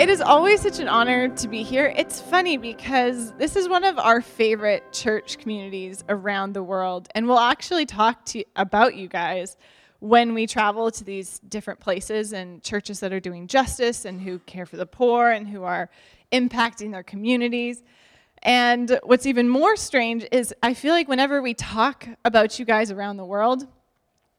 It is always such an honor to be here. It's funny because this is one of our favorite church communities around the world, and we'll actually talk to about you guys when we travel to these different places and churches that are doing justice and who care for the poor and who are impacting their communities. And what's even more strange is I feel like whenever we talk about you guys around the world,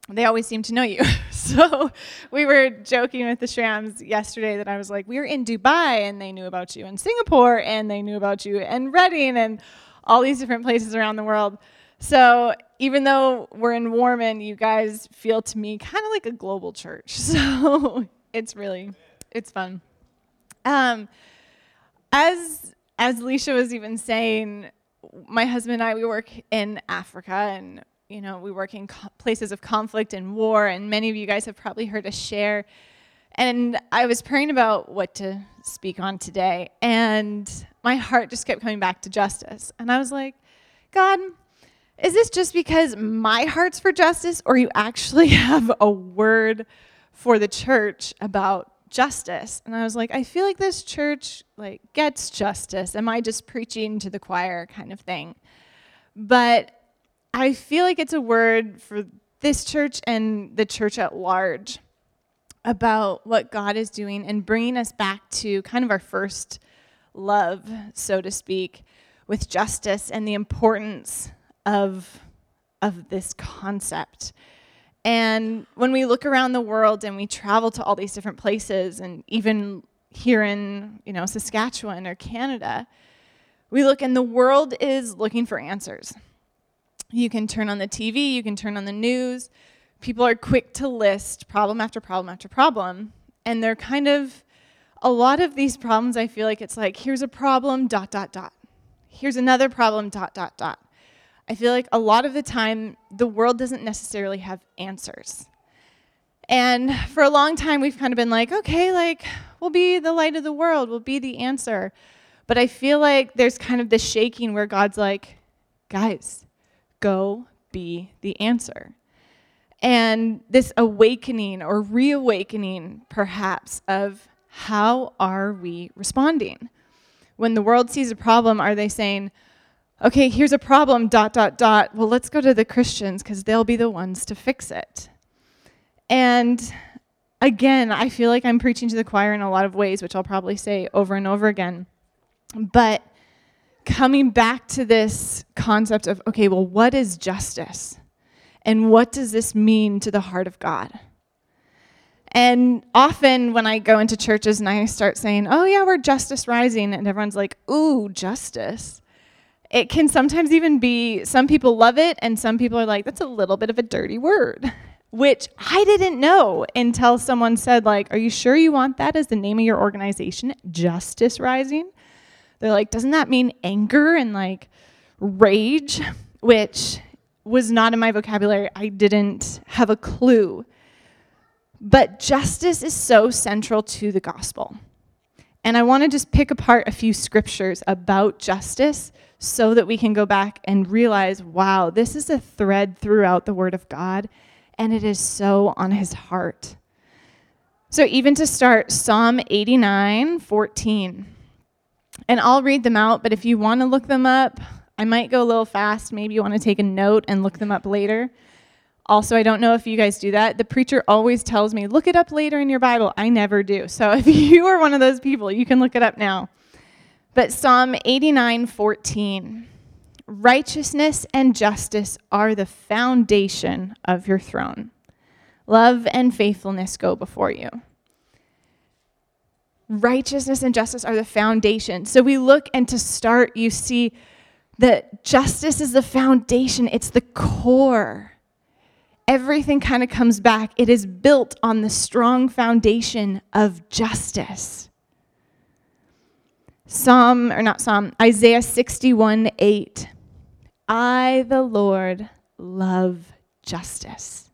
they always seem to know you. so we were joking with the Shrams yesterday that I was like, we were in Dubai and they knew about you, in Singapore and they knew about you, and Reading and all these different places around the world. So even though we're in Warman, you guys feel to me kind of like a global church. So it's really, it's fun. Um, as as Leisha was even saying, my husband and I we work in Africa and you know we work in places of conflict and war, and many of you guys have probably heard us share. And I was praying about what to speak on today, and my heart just kept coming back to justice. And I was like, God, is this just because my heart's for justice, or you actually have a word for the church about justice? And I was like, I feel like this church like gets justice. Am I just preaching to the choir kind of thing? But I feel like it's a word for this church and the church at large about what God is doing and bringing us back to kind of our first love, so to speak, with justice and the importance of, of this concept. And when we look around the world and we travel to all these different places, and even here in you know Saskatchewan or Canada, we look and the world is looking for answers. You can turn on the TV, you can turn on the news. People are quick to list problem after problem after problem, and they're kind of a lot of these problems. I feel like it's like here's a problem, dot dot dot. Here's another problem, dot dot dot. I feel like a lot of the time, the world doesn't necessarily have answers. And for a long time, we've kind of been like, okay, like, we'll be the light of the world, we'll be the answer. But I feel like there's kind of this shaking where God's like, guys, go be the answer. And this awakening or reawakening, perhaps, of how are we responding? When the world sees a problem, are they saying, okay, here's a problem, dot, dot, dot. Well, let's go to the Christians because they'll be the ones to fix it. And again, I feel like I'm preaching to the choir in a lot of ways, which I'll probably say over and over again. But coming back to this concept of, okay, well, what is justice? And what does this mean to the heart of God? And often when I go into churches and I start saying, oh, yeah, we're justice rising, and everyone's like, ooh, justice it can sometimes even be some people love it and some people are like that's a little bit of a dirty word which i didn't know until someone said like are you sure you want that as the name of your organization justice rising they're like doesn't that mean anger and like rage which was not in my vocabulary i didn't have a clue but justice is so central to the gospel and i want to just pick apart a few scriptures about justice so that we can go back and realize wow, this is a thread throughout the Word of God, and it is so on His heart. So, even to start, Psalm 89 14. And I'll read them out, but if you want to look them up, I might go a little fast. Maybe you want to take a note and look them up later. Also, I don't know if you guys do that. The preacher always tells me, look it up later in your Bible. I never do. So if you are one of those people, you can look it up now. But Psalm 89 14. Righteousness and justice are the foundation of your throne. Love and faithfulness go before you. Righteousness and justice are the foundation. So we look and to start, you see that justice is the foundation, it's the core. Everything kind of comes back. It is built on the strong foundation of justice. Psalm, or not Psalm, Isaiah 61 8. I, the Lord, love justice.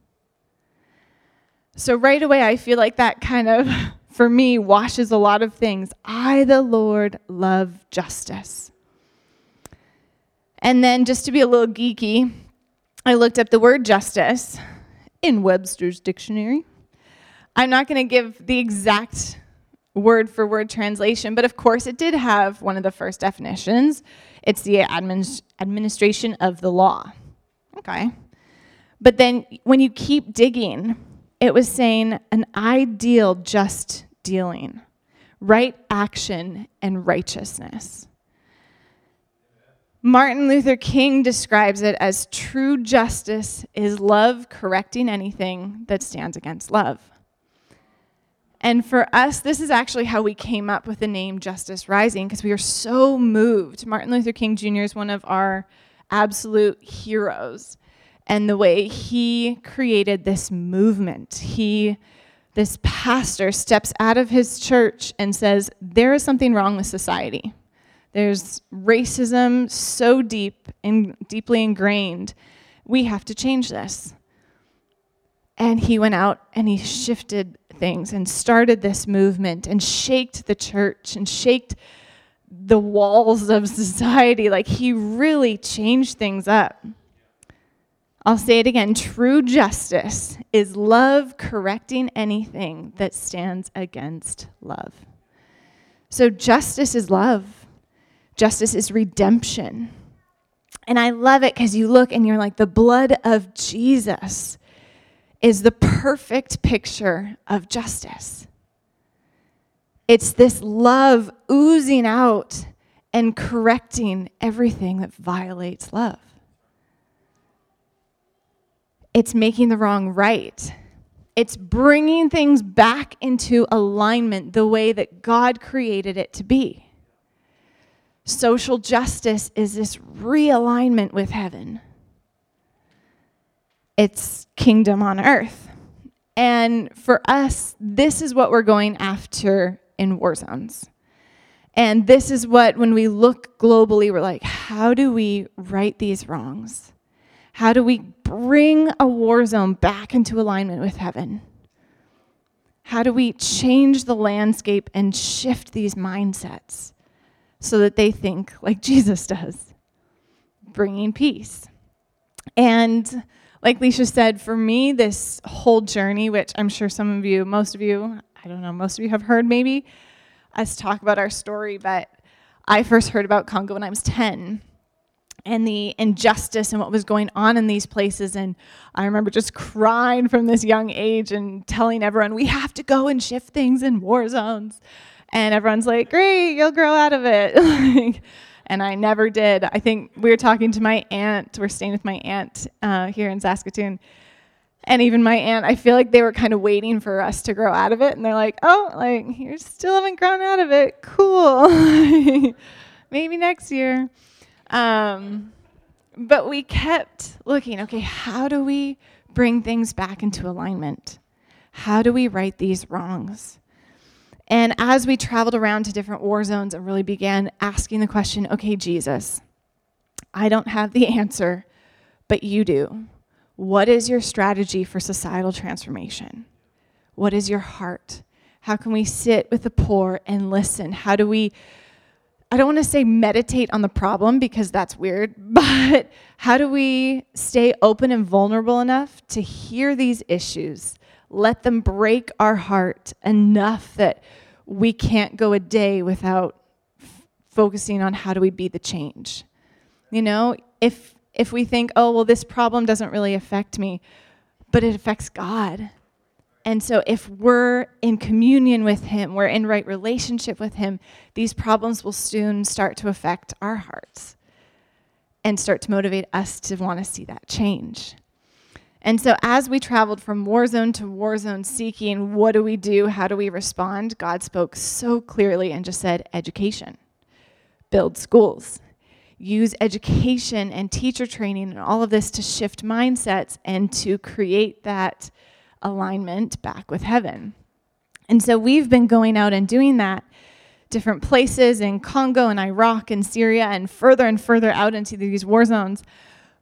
So, right away, I feel like that kind of, for me, washes a lot of things. I, the Lord, love justice. And then, just to be a little geeky, I looked up the word justice in Webster's dictionary. I'm not going to give the exact word for word translation, but of course it did have one of the first definitions. It's the admin- administration of the law. Okay. But then when you keep digging, it was saying an ideal just dealing, right action, and righteousness. Martin Luther King describes it as true justice is love correcting anything that stands against love. And for us, this is actually how we came up with the name Justice Rising because we are so moved. Martin Luther King Jr. is one of our absolute heroes. And the way he created this movement, he, this pastor, steps out of his church and says, There is something wrong with society. There's racism so deep and deeply ingrained. We have to change this. And he went out and he shifted things and started this movement and shaked the church and shaked the walls of society. Like he really changed things up. I'll say it again true justice is love correcting anything that stands against love. So, justice is love, justice is redemption. And I love it because you look and you're like, the blood of Jesus is the perfect picture of justice. It's this love oozing out and correcting everything that violates love. It's making the wrong right. It's bringing things back into alignment the way that God created it to be. Social justice is this realignment with heaven it's kingdom on earth. And for us, this is what we're going after in war zones. And this is what, when we look globally, we're like, how do we right these wrongs? How do we bring a war zone back into alignment with heaven? How do we change the landscape and shift these mindsets so that they think like Jesus does, bringing peace? And like Leisha said, for me, this whole journey, which I'm sure some of you, most of you, I don't know, most of you have heard maybe us talk about our story, but I first heard about Congo when I was 10 and the injustice and what was going on in these places. And I remember just crying from this young age and telling everyone, we have to go and shift things in war zones. And everyone's like, great, you'll grow out of it. and I never did. I think we were talking to my aunt. We're staying with my aunt uh, here in Saskatoon. And even my aunt, I feel like they were kind of waiting for us to grow out of it. And they're like, oh, like, you still haven't grown out of it. Cool. Maybe next year. Um, but we kept looking okay, how do we bring things back into alignment? How do we right these wrongs? And as we traveled around to different war zones and really began asking the question okay, Jesus, I don't have the answer, but you do. What is your strategy for societal transformation? What is your heart? How can we sit with the poor and listen? How do we, I don't want to say meditate on the problem because that's weird, but how do we stay open and vulnerable enough to hear these issues let them break our heart enough that we can't go a day without f- focusing on how do we be the change. You know, if if we think, "Oh, well this problem doesn't really affect me," but it affects God. And so if we're in communion with him, we're in right relationship with him, these problems will soon start to affect our hearts and start to motivate us to want to see that change. And so, as we traveled from war zone to war zone, seeking what do we do, how do we respond, God spoke so clearly and just said, education, build schools, use education and teacher training and all of this to shift mindsets and to create that alignment back with heaven. And so, we've been going out and doing that different places in Congo and Iraq and Syria and further and further out into these war zones.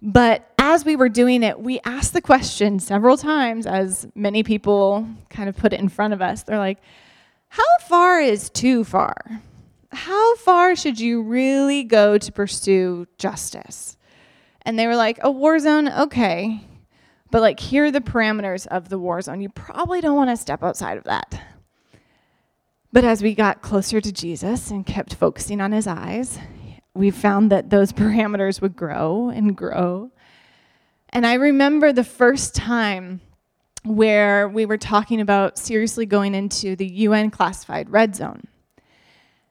But as we were doing it, we asked the question several times, as many people kind of put it in front of us. They're like, How far is too far? How far should you really go to pursue justice? And they were like, A war zone, okay. But like, here are the parameters of the war zone. You probably don't want to step outside of that. But as we got closer to Jesus and kept focusing on his eyes, we found that those parameters would grow and grow. And I remember the first time where we were talking about seriously going into the UN classified red zone.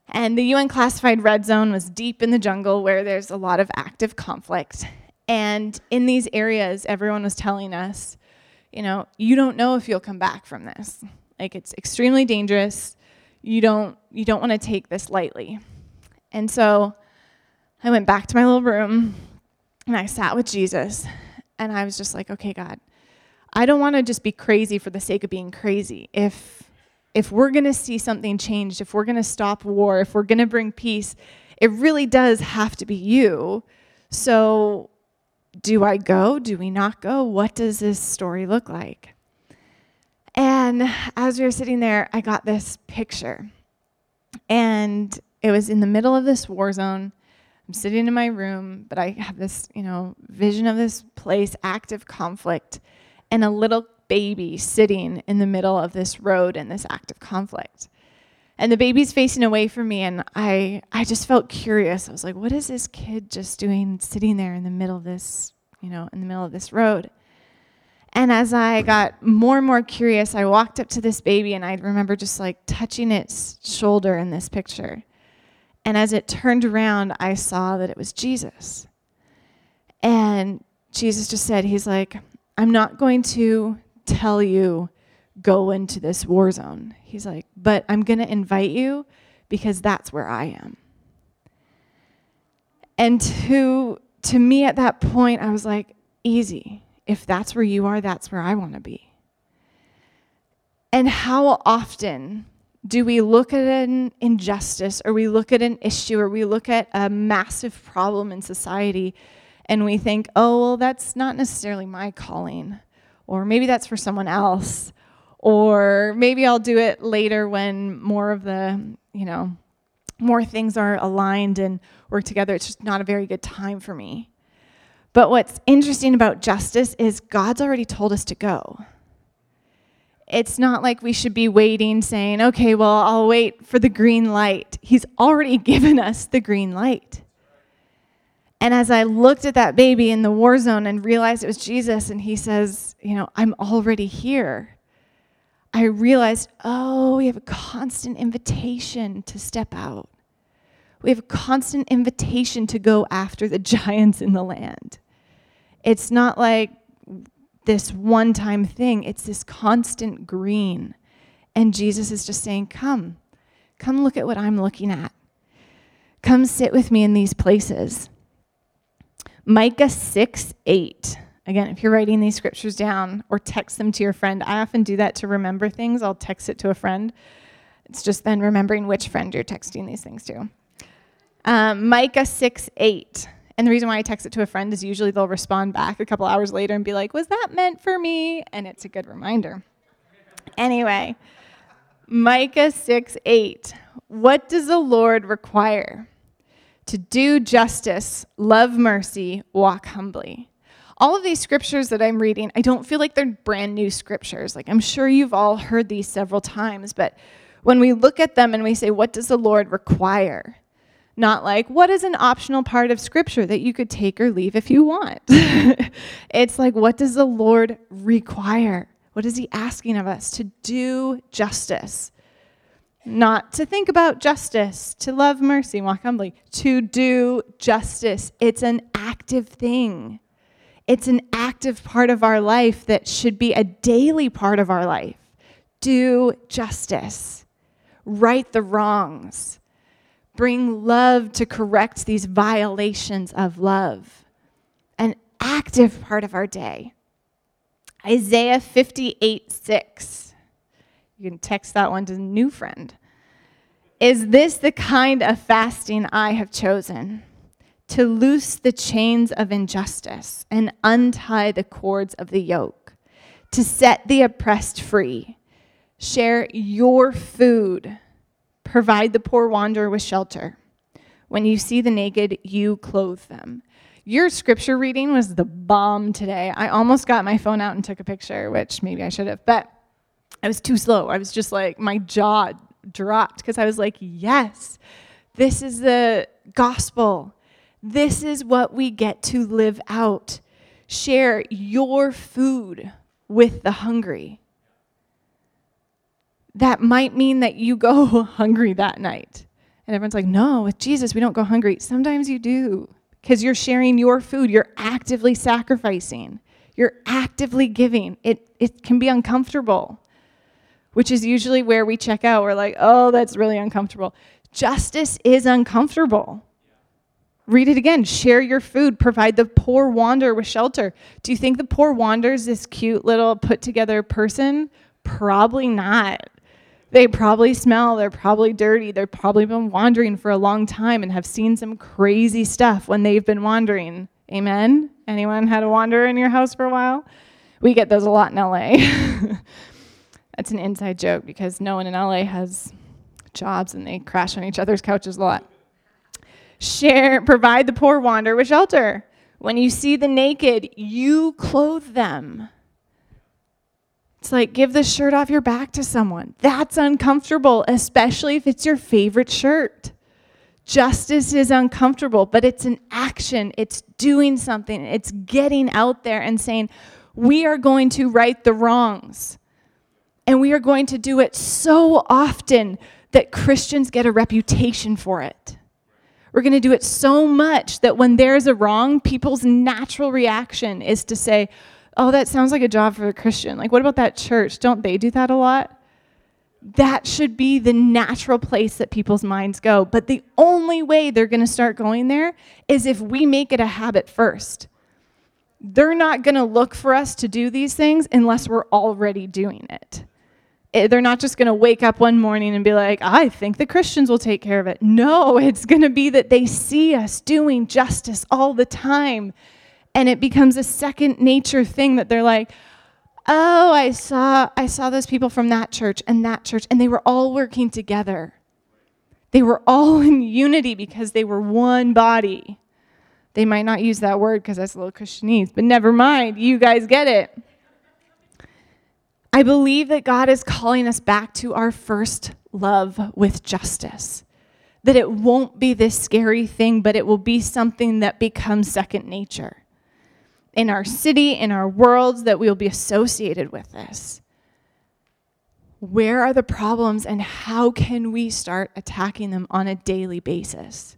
And the UN classified red zone was deep in the jungle where there's a lot of active conflict. And in these areas, everyone was telling us, you know, you don't know if you'll come back from this. Like it's extremely dangerous. You don't you don't want to take this lightly. And so I went back to my little room and I sat with Jesus and I was just like, okay, God, I don't want to just be crazy for the sake of being crazy. If if we're going to see something changed, if we're going to stop war, if we're going to bring peace, it really does have to be you. So do I go? Do we not go? What does this story look like? And as we were sitting there, I got this picture. And it was in the middle of this war zone. I'm sitting in my room, but I have this, you know, vision of this place, active conflict, and a little baby sitting in the middle of this road in this active conflict. And the baby's facing away from me, and I, I just felt curious. I was like, what is this kid just doing sitting there in the middle of this, you know, in the middle of this road? And as I got more and more curious, I walked up to this baby, and I remember just like touching its shoulder in this picture. And as it turned around, I saw that it was Jesus. And Jesus just said, He's like, I'm not going to tell you go into this war zone. He's like, but I'm going to invite you because that's where I am. And to to me at that point I was like, easy. If that's where you are, that's where I want to be. And how often do we look at an injustice or we look at an issue or we look at a massive problem in society and we think, oh, well, that's not necessarily my calling or maybe that's for someone else, or maybe I'll do it later when more of the, you know, more things are aligned and work together. It's just not a very good time for me. But what's interesting about justice is God's already told us to go. It's not like we should be waiting, saying, okay, well, I'll wait for the green light. He's already given us the green light. And as I looked at that baby in the war zone and realized it was Jesus, and he says, You know, I'm already here, I realized, oh, we have a constant invitation to step out. We have a constant invitation to go after the giants in the land. It's not like this one time thing, it's this constant green. And Jesus is just saying, Come, come look at what I'm looking at. Come sit with me in these places. Micah 6 8. Again, if you're writing these scriptures down or text them to your friend, I often do that to remember things. I'll text it to a friend. It's just then remembering which friend you're texting these things to. Um, Micah 6 8. And the reason why I text it to a friend is usually they'll respond back a couple hours later and be like, Was that meant for me? And it's a good reminder. Anyway, Micah 6 8. What does the Lord require? to do justice, love mercy, walk humbly. All of these scriptures that I'm reading, I don't feel like they're brand new scriptures. Like I'm sure you've all heard these several times, but when we look at them and we say, what does the Lord require? Not like, what is an optional part of scripture that you could take or leave if you want? it's like, what does the Lord require? What is He asking of us? To do justice, not to think about justice, to love mercy, walk humbly, to do justice. It's an active thing. It's an active part of our life that should be a daily part of our life. Do justice, right the wrongs, bring love to correct these violations of love. An active part of our day. Isaiah 58 6. You can text that one to a new friend. Is this the kind of fasting I have chosen? To loose the chains of injustice and untie the cords of the yoke, to set the oppressed free, share your food, provide the poor wanderer with shelter. When you see the naked, you clothe them. Your scripture reading was the bomb today. I almost got my phone out and took a picture, which maybe I should have, but I was too slow. I was just like, my jaw dropped because I was like, yes, this is the gospel. This is what we get to live out. Share your food with the hungry. That might mean that you go hungry that night. And everyone's like, no, with Jesus, we don't go hungry. Sometimes you do because you're sharing your food, you're actively sacrificing, you're actively giving. It, it can be uncomfortable, which is usually where we check out. We're like, oh, that's really uncomfortable. Justice is uncomfortable. Read it again. Share your food. Provide the poor wanderer with shelter. Do you think the poor wanderer is this cute little put together person? Probably not. They probably smell, they're probably dirty, they've probably been wandering for a long time and have seen some crazy stuff when they've been wandering. Amen? Anyone had a wanderer in your house for a while? We get those a lot in LA. That's an inside joke because no one in LA has jobs and they crash on each other's couches a lot. Share, provide the poor wanderer with shelter. When you see the naked, you clothe them. It's like give the shirt off your back to someone. That's uncomfortable, especially if it's your favorite shirt. Justice is uncomfortable, but it's an action. It's doing something. It's getting out there and saying, we are going to right the wrongs. And we are going to do it so often that Christians get a reputation for it. We're going to do it so much that when there's a wrong, people's natural reaction is to say, oh, that sounds like a job for a Christian. Like, what about that church? Don't they do that a lot? That should be the natural place that people's minds go. But the only way they're going to start going there is if we make it a habit first. They're not going to look for us to do these things unless we're already doing it. Eh, they're not just going to wake up one morning and be like, I think the Christians will take care of it. No, it's going to be that they see us doing justice all the time. And it becomes a second nature thing that they're like oh i saw i saw those people from that church and that church and they were all working together. They were all in unity because they were one body. They might not use that word because that's a little christianese but never mind you guys get it i believe that god is calling us back to our first love with justice that it won't be this scary thing but it will be something that becomes second nature in our city, in our worlds, that we'll be associated with this. Where are the problems and how can we start attacking them on a daily basis?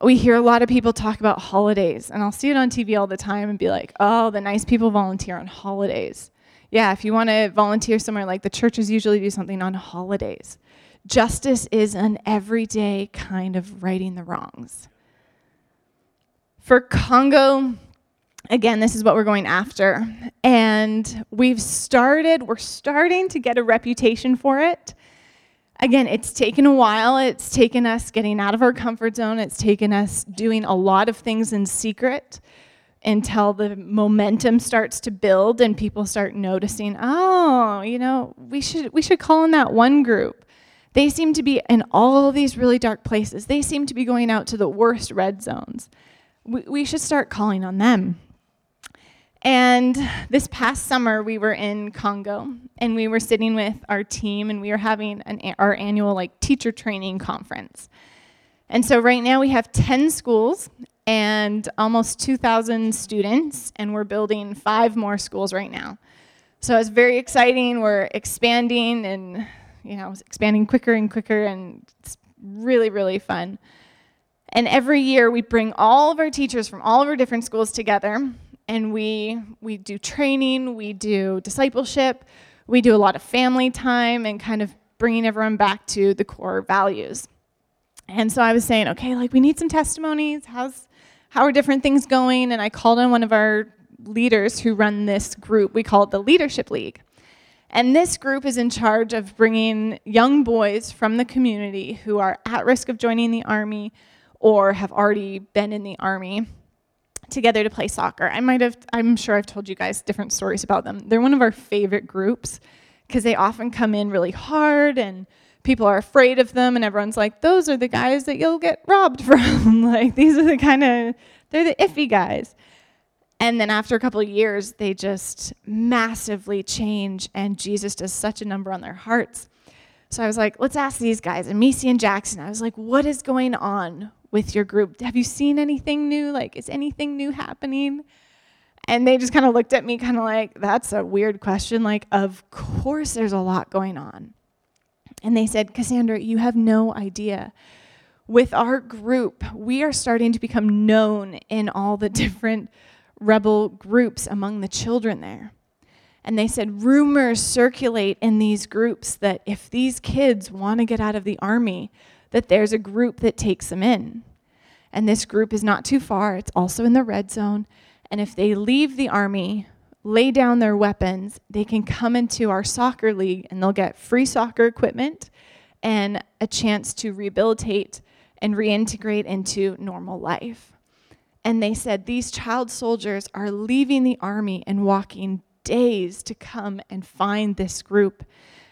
We hear a lot of people talk about holidays, and I'll see it on TV all the time and be like, oh, the nice people volunteer on holidays. Yeah, if you want to volunteer somewhere, like the churches usually do something on holidays. Justice is an everyday kind of righting the wrongs. For Congo, again, this is what we're going after. And we've started, we're starting to get a reputation for it. Again, it's taken a while. It's taken us getting out of our comfort zone. It's taken us doing a lot of things in secret until the momentum starts to build and people start noticing, oh, you know, we should we should call in that one group. They seem to be in all these really dark places. They seem to be going out to the worst red zones we, we should start calling on them. And this past summer, we were in Congo, and we were sitting with our team, and we were having an, our annual like teacher training conference. And so right now we have 10 schools and almost 2,000 students, and we're building five more schools right now. So it's very exciting. We're expanding and you know expanding quicker and quicker, and it's really really fun. And every year we bring all of our teachers from all of our different schools together and we we do training, we do discipleship, we do a lot of family time and kind of bringing everyone back to the core values. And so I was saying, okay, like we need some testimonies. How's how are different things going? And I called on one of our leaders who run this group. We call it the Leadership League. And this group is in charge of bringing young boys from the community who are at risk of joining the army, or have already been in the army together to play soccer. I might have, I'm sure I've told you guys different stories about them. They're one of our favorite groups because they often come in really hard and people are afraid of them and everyone's like, those are the guys that you'll get robbed from. like, these are the kind of, they're the iffy guys. And then after a couple of years, they just massively change and Jesus does such a number on their hearts. So I was like, let's ask these guys. And Misi and Jackson, I was like, what is going on with your group? Have you seen anything new? Like, is anything new happening? And they just kind of looked at me, kind of like, that's a weird question. Like, of course, there's a lot going on. And they said, Cassandra, you have no idea. With our group, we are starting to become known in all the different rebel groups among the children there. And they said rumors circulate in these groups that if these kids want to get out of the army, that there's a group that takes them in. And this group is not too far, it's also in the red zone. And if they leave the army, lay down their weapons, they can come into our soccer league and they'll get free soccer equipment and a chance to rehabilitate and reintegrate into normal life. And they said these child soldiers are leaving the army and walking days to come and find this group.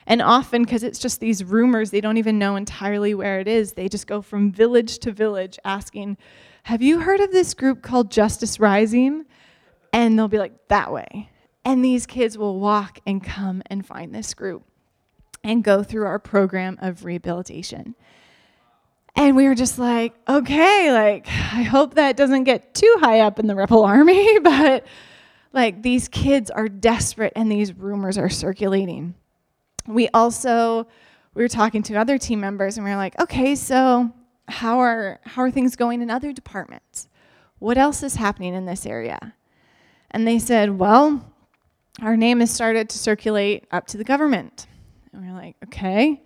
And often, because it's just these rumors, they don't even know entirely where it is. They just go from village to village asking, Have you heard of this group called Justice Rising? And they'll be like, That way. And these kids will walk and come and find this group and go through our program of rehabilitation. And we were just like, okay, like, I hope that doesn't get too high up in the Rebel Army, but like these kids are desperate and these rumors are circulating. We also we were talking to other team members and we were like, okay, so how are how are things going in other departments? What else is happening in this area? And they said, well, our name has started to circulate up to the government. And we we're like, okay.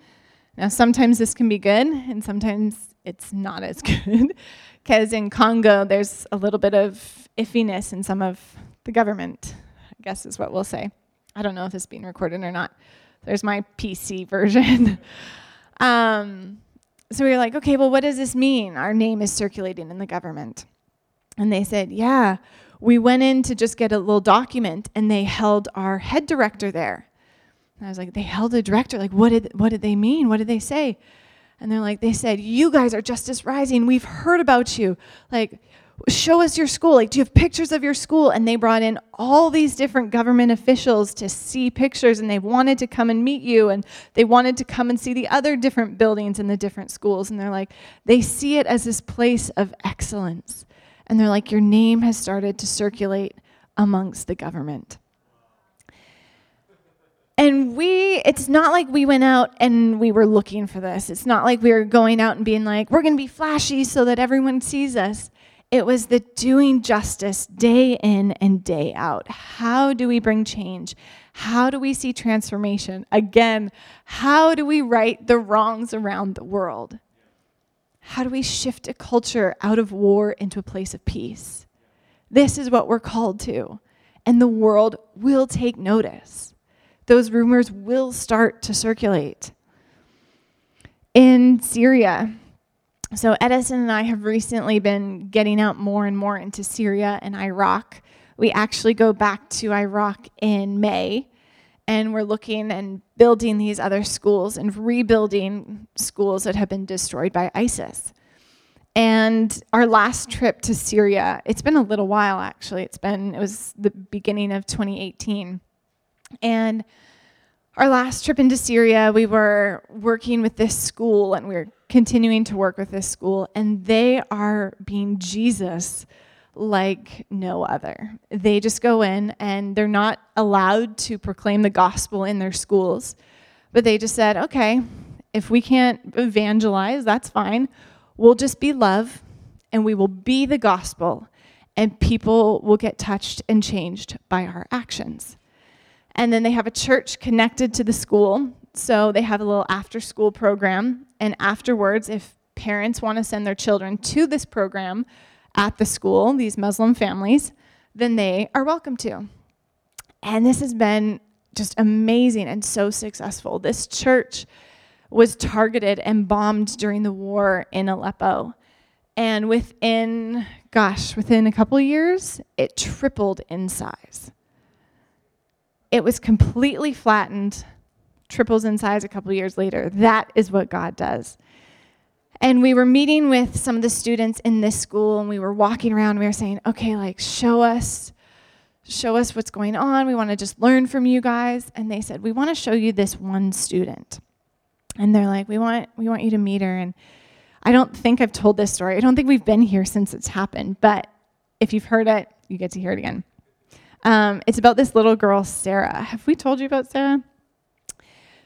Now sometimes this can be good and sometimes it's not as good because in Congo there's a little bit of iffiness in some of the government, I guess is what we'll say. I don't know if it's being recorded or not. There's my PC version. um, so we were like, okay, well, what does this mean? Our name is circulating in the government. And they said, yeah, we went in to just get a little document and they held our head director there. And I was like, they held a director? Like, what did, what did they mean? What did they say? And they're like, they said, you guys are Justice Rising. We've heard about you. Like, show us your school. Like, do you have pictures of your school? And they brought in all these different government officials to see pictures, and they wanted to come and meet you, and they wanted to come and see the other different buildings and the different schools. And they're like, they see it as this place of excellence. And they're like, your name has started to circulate amongst the government. And we, it's not like we went out and we were looking for this. It's not like we were going out and being like, we're going to be flashy so that everyone sees us. It was the doing justice day in and day out. How do we bring change? How do we see transformation? Again, how do we right the wrongs around the world? How do we shift a culture out of war into a place of peace? This is what we're called to. And the world will take notice. Those rumors will start to circulate. In Syria, so, Edison and I have recently been getting out more and more into Syria and Iraq. We actually go back to Iraq in May, and we're looking and building these other schools and rebuilding schools that have been destroyed by ISIS. And our last trip to Syria, it's been a little while actually. It's been, it was the beginning of 2018. And our last trip into Syria, we were working with this school and we're continuing to work with this school, and they are being Jesus like no other. They just go in and they're not allowed to proclaim the gospel in their schools, but they just said, okay, if we can't evangelize, that's fine. We'll just be love and we will be the gospel, and people will get touched and changed by our actions. And then they have a church connected to the school. So they have a little after school program. And afterwards, if parents want to send their children to this program at the school, these Muslim families, then they are welcome to. And this has been just amazing and so successful. This church was targeted and bombed during the war in Aleppo. And within, gosh, within a couple years, it tripled in size. It was completely flattened, triples in size a couple years later. That is what God does. And we were meeting with some of the students in this school, and we were walking around. We were saying, okay, like, show us, show us what's going on. We want to just learn from you guys. And they said, we want to show you this one student. And they're like, we want, we want you to meet her. And I don't think I've told this story. I don't think we've been here since it's happened. But if you've heard it, you get to hear it again. Um, it's about this little girl, Sarah. Have we told you about Sarah?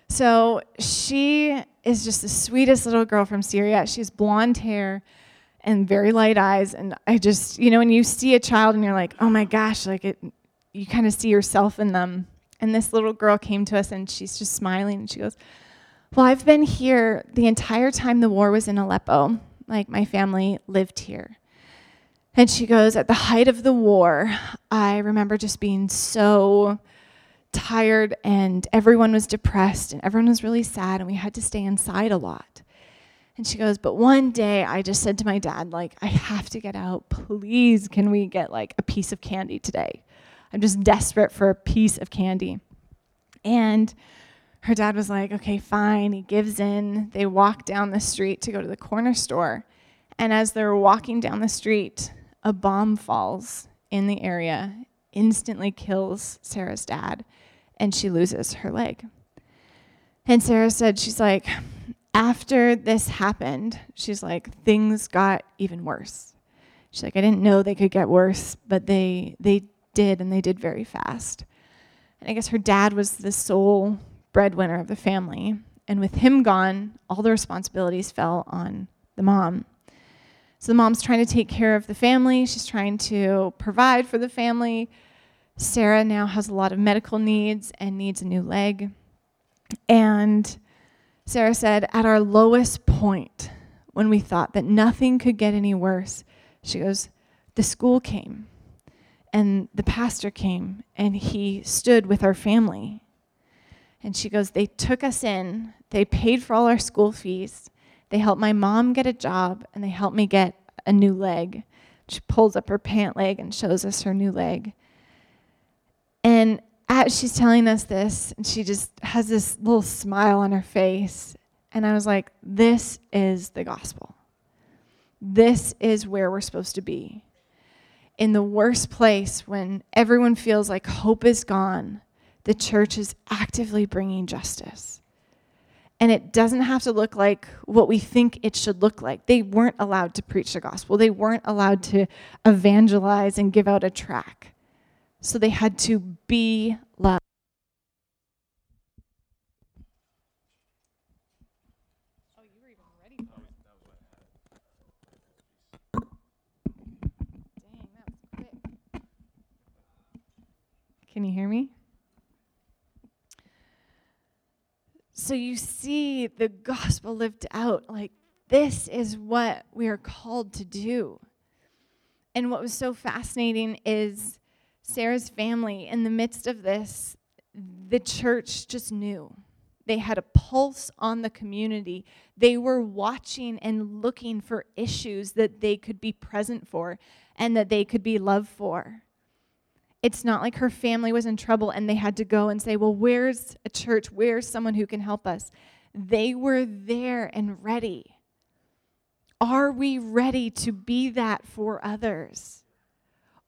So she is just the sweetest little girl from Syria. She has blonde hair and very light eyes. And I just, you know, when you see a child and you're like, oh my gosh, like it, you kind of see yourself in them. And this little girl came to us and she's just smiling and she goes, Well, I've been here the entire time the war was in Aleppo. Like my family lived here. And she goes, At the height of the war, I remember just being so tired and everyone was depressed and everyone was really sad and we had to stay inside a lot. And she goes, But one day I just said to my dad, like, I have to get out. Please, can we get like a piece of candy today? I'm just desperate for a piece of candy. And her dad was like, Okay, fine. He gives in. They walk down the street to go to the corner store. And as they're walking down the street, a bomb falls in the area, instantly kills Sarah's dad, and she loses her leg. And Sarah said, She's like, after this happened, she's like, things got even worse. She's like, I didn't know they could get worse, but they they did, and they did very fast. And I guess her dad was the sole breadwinner of the family, and with him gone, all the responsibilities fell on the mom. So the mom's trying to take care of the family. She's trying to provide for the family. Sarah now has a lot of medical needs and needs a new leg. And Sarah said, at our lowest point, when we thought that nothing could get any worse, she goes, the school came and the pastor came and he stood with our family. And she goes, they took us in, they paid for all our school fees, they helped my mom get a job, and they helped me get a new leg. She pulls up her pant leg and shows us her new leg. And as she's telling us this, and she just has this little smile on her face. And I was like, this is the gospel. This is where we're supposed to be. In the worst place, when everyone feels like hope is gone, the church is actively bringing justice. And it doesn't have to look like what we think it should look like. They weren't allowed to preach the gospel, they weren't allowed to evangelize and give out a track. So they had to be love. You were even ready for it. Dang, that was quick. Can you hear me? So you see the gospel lived out. Like, this is what we are called to do. And what was so fascinating is Sarah's family, in the midst of this, the church just knew. They had a pulse on the community. They were watching and looking for issues that they could be present for and that they could be loved for. It's not like her family was in trouble and they had to go and say, Well, where's a church? Where's someone who can help us? They were there and ready. Are we ready to be that for others?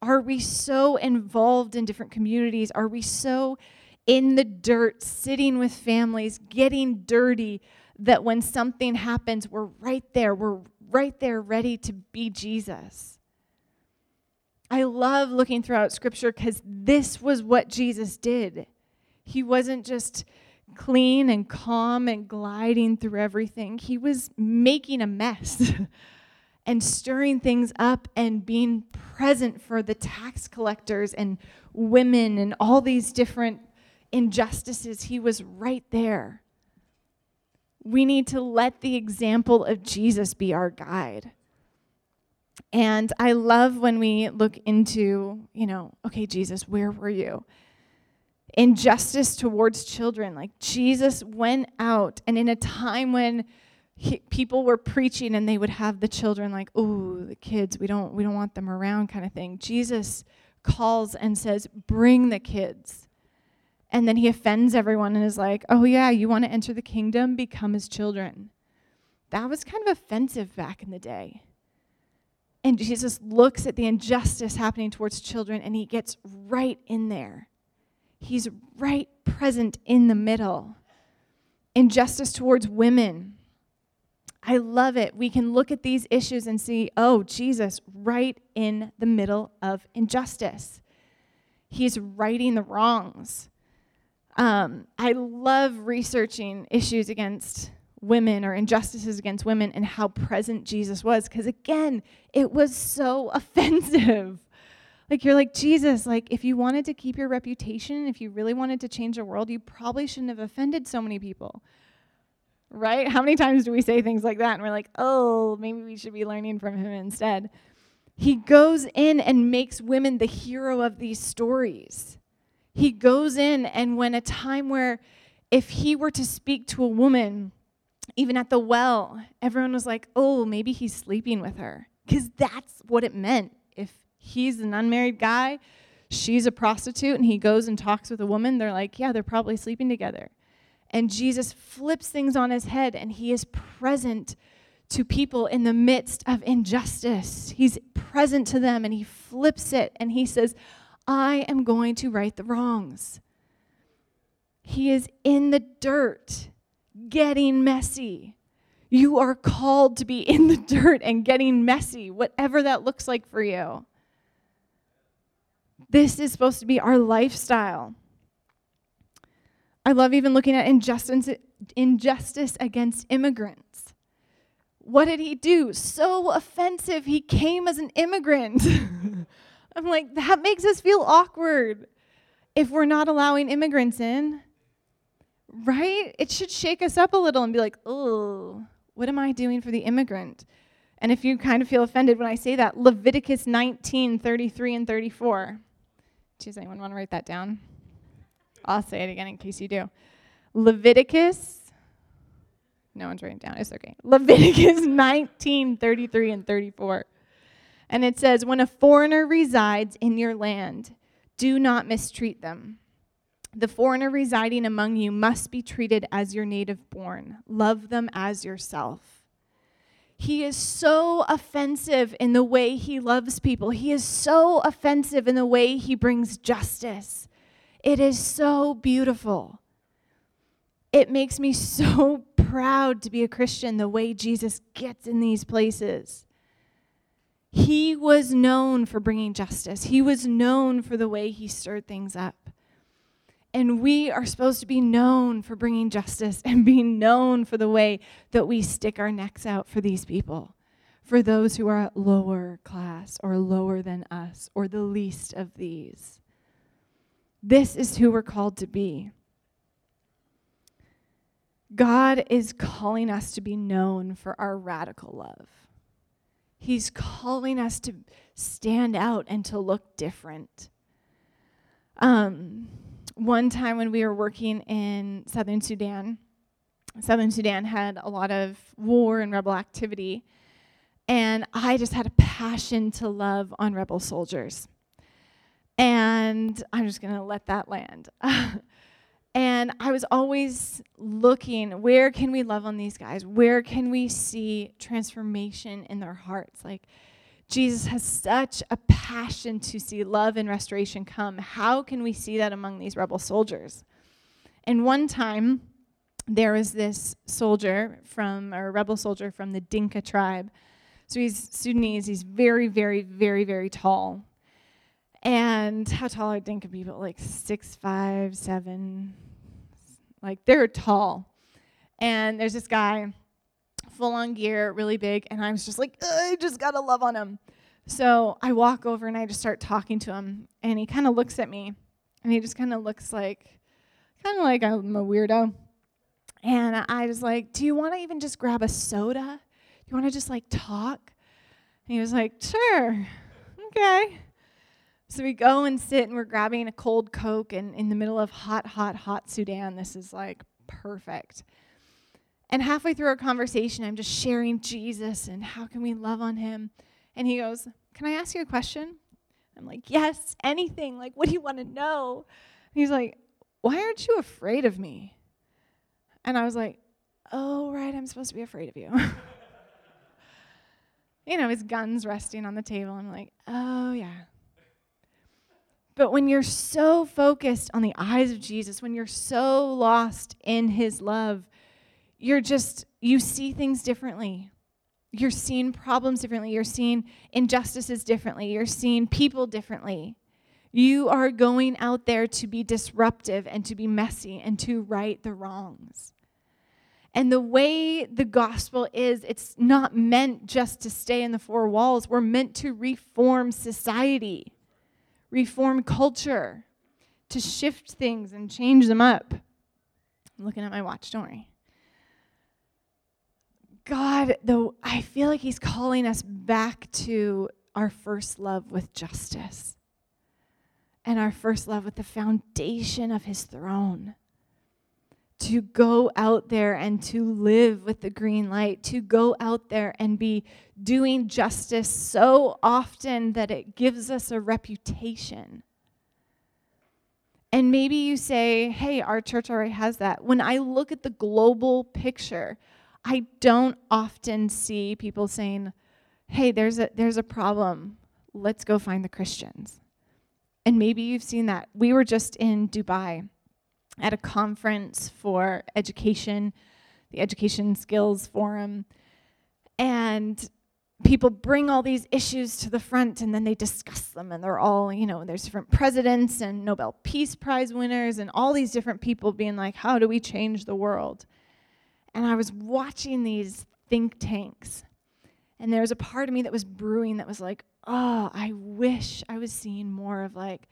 Are we so involved in different communities? Are we so in the dirt, sitting with families, getting dirty, that when something happens, we're right there. We're right there ready to be Jesus. I love looking throughout scripture because this was what Jesus did. He wasn't just clean and calm and gliding through everything, he was making a mess. and stirring things up and being present for the tax collectors and women and all these different injustices. He was right there. We need to let the example of Jesus be our guide. And I love when we look into, you know, okay, Jesus, where were you? Injustice towards children. Like Jesus went out, and in a time when he, people were preaching and they would have the children like, "Oh, the kids, we don't we don't want them around," kind of thing. Jesus calls and says, "Bring the kids." And then he offends everyone and is like, "Oh yeah, you want to enter the kingdom? Become his children." That was kind of offensive back in the day. And Jesus looks at the injustice happening towards children and he gets right in there. He's right present in the middle injustice towards women. I love it. We can look at these issues and see, oh, Jesus, right in the middle of injustice. He's righting the wrongs. Um, I love researching issues against women or injustices against women and how present Jesus was. Because again, it was so offensive. Like, you're like, Jesus, like, if you wanted to keep your reputation, if you really wanted to change the world, you probably shouldn't have offended so many people. Right? How many times do we say things like that and we're like, oh, maybe we should be learning from him instead? He goes in and makes women the hero of these stories. He goes in, and when a time where if he were to speak to a woman, even at the well, everyone was like, oh, maybe he's sleeping with her. Because that's what it meant. If he's an unmarried guy, she's a prostitute, and he goes and talks with a woman, they're like, yeah, they're probably sleeping together. And Jesus flips things on his head, and he is present to people in the midst of injustice. He's present to them, and he flips it, and he says, I am going to right the wrongs. He is in the dirt getting messy. You are called to be in the dirt and getting messy, whatever that looks like for you. This is supposed to be our lifestyle. I love even looking at injustice, injustice against immigrants. What did he do? So offensive. He came as an immigrant. I'm like, that makes us feel awkward if we're not allowing immigrants in right? It should shake us up a little and be like, oh, what am I doing for the immigrant? And if you kind of feel offended when I say that, Leviticus 19, 33 and 34. Does anyone want to write that down? I'll say it again in case you do. Leviticus, no one's writing down, it's okay. Leviticus 19, 33 and 34. And it says, When a foreigner resides in your land, do not mistreat them the foreigner residing among you must be treated as your native born. Love them as yourself. He is so offensive in the way he loves people. He is so offensive in the way he brings justice. It is so beautiful. It makes me so proud to be a Christian the way Jesus gets in these places. He was known for bringing justice, he was known for the way he stirred things up. And we are supposed to be known for bringing justice and being known for the way that we stick our necks out for these people, for those who are lower class or lower than us or the least of these. This is who we're called to be. God is calling us to be known for our radical love. He's calling us to stand out and to look different. Um, one time when we were working in southern Sudan, southern Sudan had a lot of war and rebel activity. And I just had a passion to love on rebel soldiers. And I'm just going to let that land. and I was always looking where can we love on these guys? Where can we see transformation in their hearts? Like, Jesus has such a passion to see love and restoration come. How can we see that among these rebel soldiers? And one time, there was this soldier from, or a rebel soldier from the Dinka tribe. So he's Sudanese. He's very, very, very, very tall. And how tall are Dinka people? Like six, five, seven. Like they're tall. And there's this guy full on gear, really big, and I was just like, I just gotta love on him. So I walk over and I just start talking to him, and he kind of looks at me, and he just kind of looks like, kind of like I'm a weirdo. And I was like, Do you want to even just grab a soda? Do you want to just like talk? And he was like, Sure, okay. So we go and sit, and we're grabbing a cold Coke, and in the middle of hot, hot, hot Sudan, this is like perfect. And halfway through our conversation, I'm just sharing Jesus and how can we love on him. And he goes, Can I ask you a question? I'm like, Yes, anything. Like, what do you want to know? And he's like, Why aren't you afraid of me? And I was like, Oh, right, I'm supposed to be afraid of you. you know, his gun's resting on the table. I'm like, Oh, yeah. But when you're so focused on the eyes of Jesus, when you're so lost in his love, you're just, you see things differently. You're seeing problems differently. You're seeing injustices differently. You're seeing people differently. You are going out there to be disruptive and to be messy and to right the wrongs. And the way the gospel is, it's not meant just to stay in the four walls. We're meant to reform society, reform culture, to shift things and change them up. I'm looking at my watch, don't worry. God, though, I feel like He's calling us back to our first love with justice and our first love with the foundation of His throne. To go out there and to live with the green light, to go out there and be doing justice so often that it gives us a reputation. And maybe you say, hey, our church already has that. When I look at the global picture, I don't often see people saying, hey, there's a, there's a problem. Let's go find the Christians. And maybe you've seen that. We were just in Dubai at a conference for education, the Education Skills Forum. And people bring all these issues to the front and then they discuss them and they're all you know there's different presidents and nobel peace prize winners and all these different people being like how do we change the world and I was watching these think tanks. And there was a part of me that was brewing that was like, oh, I wish I was seeing more of like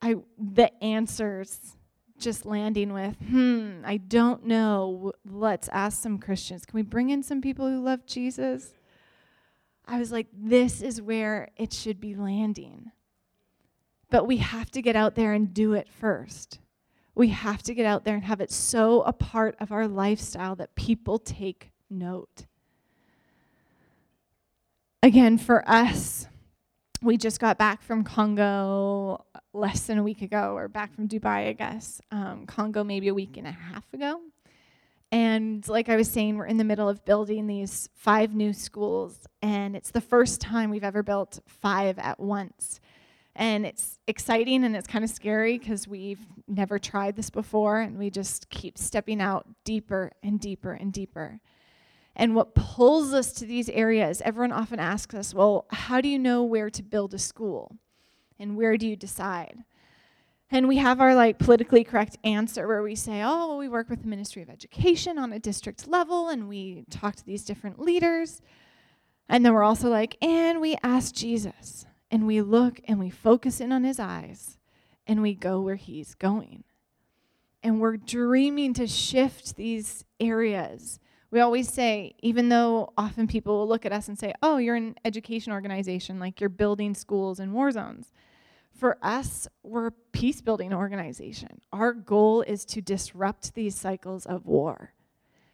I the answers just landing with, hmm, I don't know. Let's ask some Christians. Can we bring in some people who love Jesus? I was like, this is where it should be landing. But we have to get out there and do it first. We have to get out there and have it so a part of our lifestyle that people take note. Again, for us, we just got back from Congo less than a week ago, or back from Dubai, I guess. Um, Congo, maybe a week and a half ago. And like I was saying, we're in the middle of building these five new schools, and it's the first time we've ever built five at once. And it's exciting and it's kind of scary because we've never tried this before and we just keep stepping out deeper and deeper and deeper. And what pulls us to these areas, everyone often asks us, well, how do you know where to build a school? And where do you decide? And we have our like politically correct answer where we say, oh, well, we work with the Ministry of Education on a district level and we talk to these different leaders. And then we're also like, and we ask Jesus and we look and we focus in on his eyes and we go where he's going. And we're dreaming to shift these areas. We always say, even though often people will look at us and say, oh, you're an education organization, like you're building schools in war zones. For us, we're a peace building organization. Our goal is to disrupt these cycles of war.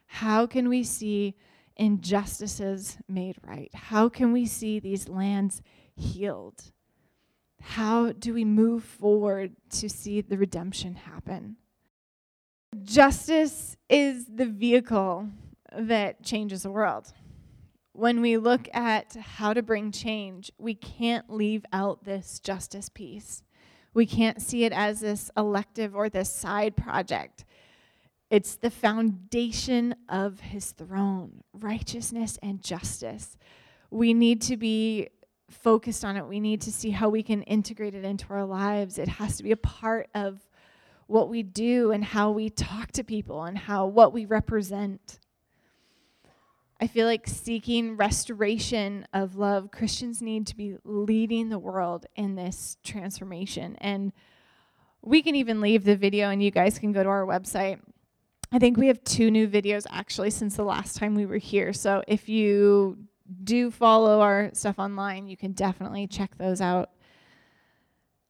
How can we see injustices made right? How can we see these lands healed? How do we move forward to see the redemption happen? Justice is the vehicle that changes the world. When we look at how to bring change, we can't leave out this justice piece. We can't see it as this elective or this side project. It's the foundation of his throne, righteousness and justice. We need to be focused on it. We need to see how we can integrate it into our lives. It has to be a part of what we do and how we talk to people and how what we represent. I feel like seeking restoration of love, Christians need to be leading the world in this transformation. And we can even leave the video and you guys can go to our website. I think we have two new videos actually since the last time we were here. So if you do follow our stuff online. You can definitely check those out.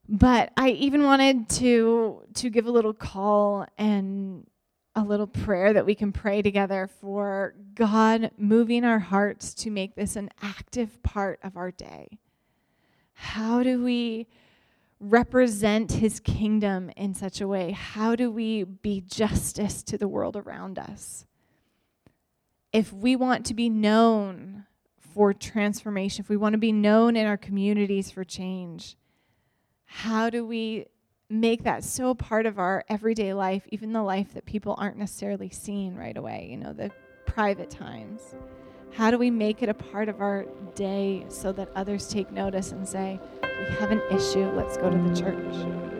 But I even wanted to to give a little call and a little prayer that we can pray together for God moving our hearts to make this an active part of our day. How do we represent his kingdom in such a way? How do we be justice to the world around us? If we want to be known for transformation, if we want to be known in our communities for change, how do we make that so part of our everyday life, even the life that people aren't necessarily seeing right away, you know, the private times? How do we make it a part of our day so that others take notice and say, we have an issue, let's go to the church?